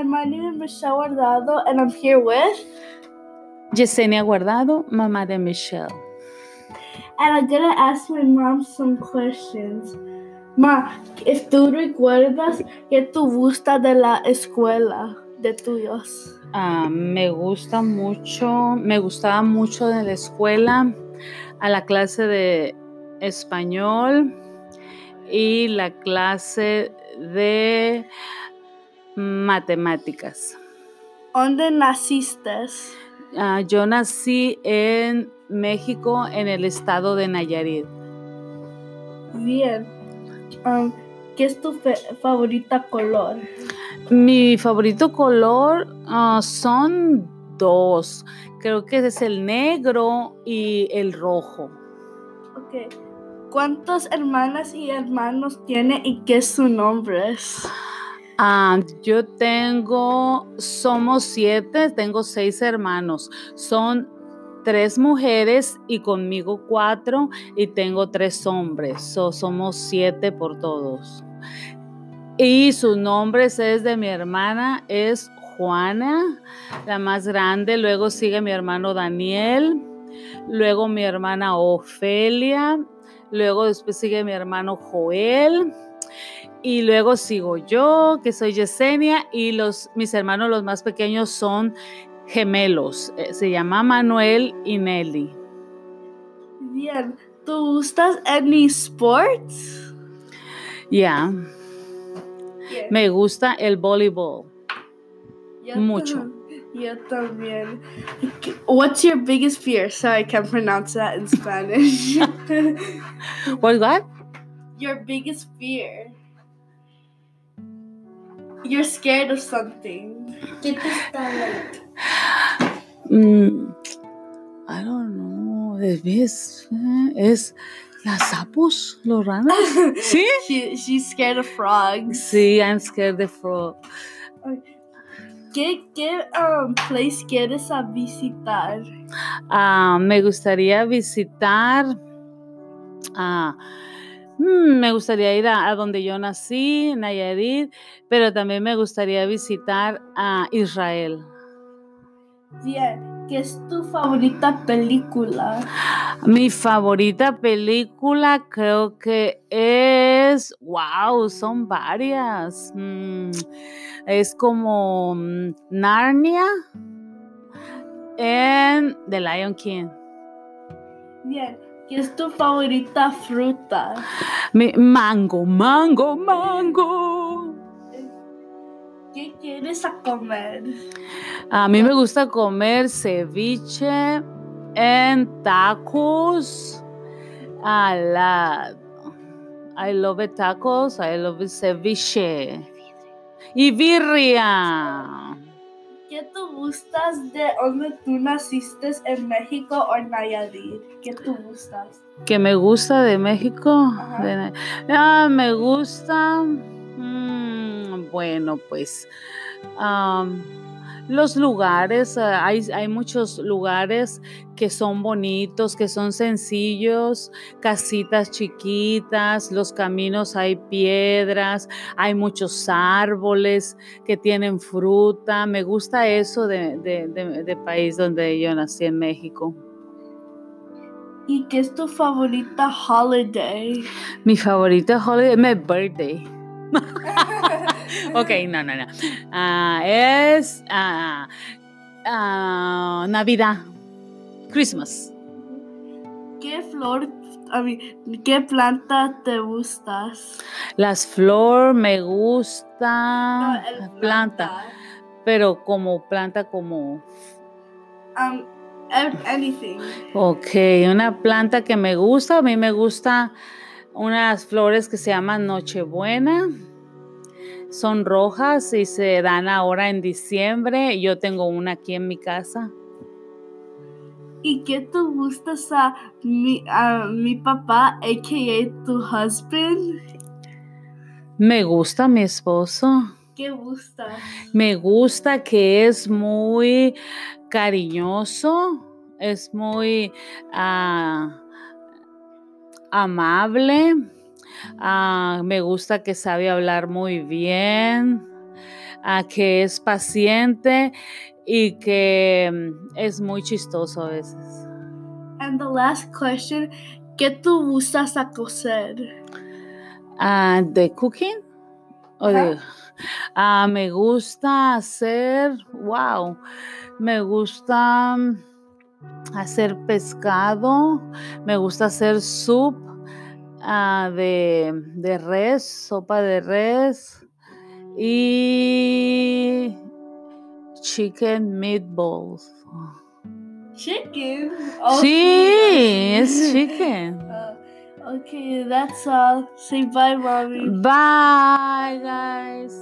Hi, my name is Michelle Guardado, and I'm here with. Yesenia Guardado, mamá de Michelle. And I'm gonna ask my mom some questions. Ma, if tú recuerdas qué tú gusta de la escuela de tuyos. Ah, me gusta mucho, me gustaba mucho de la escuela a la clase de español y la clase de matemáticas. ¿Dónde naciste? Ah, yo nací en México, en el estado de Nayarit. Bien. Um, ¿Qué es tu favorita color? Mi favorito color ah, son dos. Creo que es el negro y el rojo. Ok. ¿Cuántas hermanas y hermanos tiene y qué es su nombre? Ah, yo tengo, somos siete, tengo seis hermanos. Son tres mujeres y conmigo cuatro y tengo tres hombres. So, somos siete por todos. Y sus nombres es de mi hermana, es Juana, la más grande. Luego sigue mi hermano Daniel. Luego mi hermana Ofelia. Luego después sigue mi hermano Joel. Y luego sigo yo, que soy Yesenia, y los, mis hermanos los más pequeños son gemelos. Eh, Se llama Manuel y Nelly. Bien. ¿Tú gustas any sports? Ya, Bien. me gusta el voleibol. Yo mucho. Yo también. What's your biggest fear? Sorry, I can't pronounce that in Spanish. What, what? your biggest fear. You're scared of something. ¿Qué te está like? Mm, I don't know. Es, es, es las sapos, los ranas. ¿Sí? She, she's scared of frogs. Sí, I'm scared of frog. ¿Qué, qué um, place quieres a visitar? Ah, me gustaría visitar. ah, mm, me gustaría ir a, a donde yo nací, Nayarit, pero también me gustaría visitar a Israel. Bien. ¿Qué es tu favorita película? Mi favorita película creo que es, wow, son varias. Mm, es como mm, Narnia en The Lion King. Bien. ¿Qué es tu favorita fruta? Mango, mango, mango. ¿Qué quieres a comer? A mí me gusta comer ceviche en tacos. I love, I love tacos. I love ceviche. Y birria. ¿Qué tú gustas de donde tú naciste en México o Nayarit? ¿Qué tú gustas? Que me gusta de México. De- ah, me gusta. mm, bueno, pues. Los lugares, ah, hay, hay muchos lugares que son bonitos, que son sencillos, casitas chiquitas, los caminos hay piedras, hay muchos árboles que tienen fruta. Me gusta eso de, de- de- de país donde yo nací en México. ¿Y qué es tu favorita holiday? Mi favorito holiday es mi birthday. ok, no, no, no. Ah, es ah, ah, Navidad. Christmas. ¿Qué flor, a mí, qué planta te gustas? Las flores me gusta. planta. Pero como planta como... Um, anything. Ok, una planta que me gusta. A mí me gusta unas flores que se llaman Nochebuena. Son rojas y se dan ahora en diciembre. Yo tengo una aquí en mi casa. ¿Y qué tú gustas a mi, a mi papá, a.k.a. tu husband? Me gusta mi esposo. ¿Qué gusta? Me gusta que es muy cariñoso, es muy ah, amable. Ah, me gusta que sabe hablar muy bien. a que es paciente y que mm, es muy chistoso a veces. And the last question, ¿qué tú gustas a coser? Ah, ¿De cooking? ¿O de- Ah, me gusta hacer, wow, me gusta mm, hacer pescado, me gusta hacer soup ah, de, de res, sopa de res y chicken meatballs. Chicken. Sí, es chicken. Uh, okay, that's all. Say bye, mommy. Bye, guys.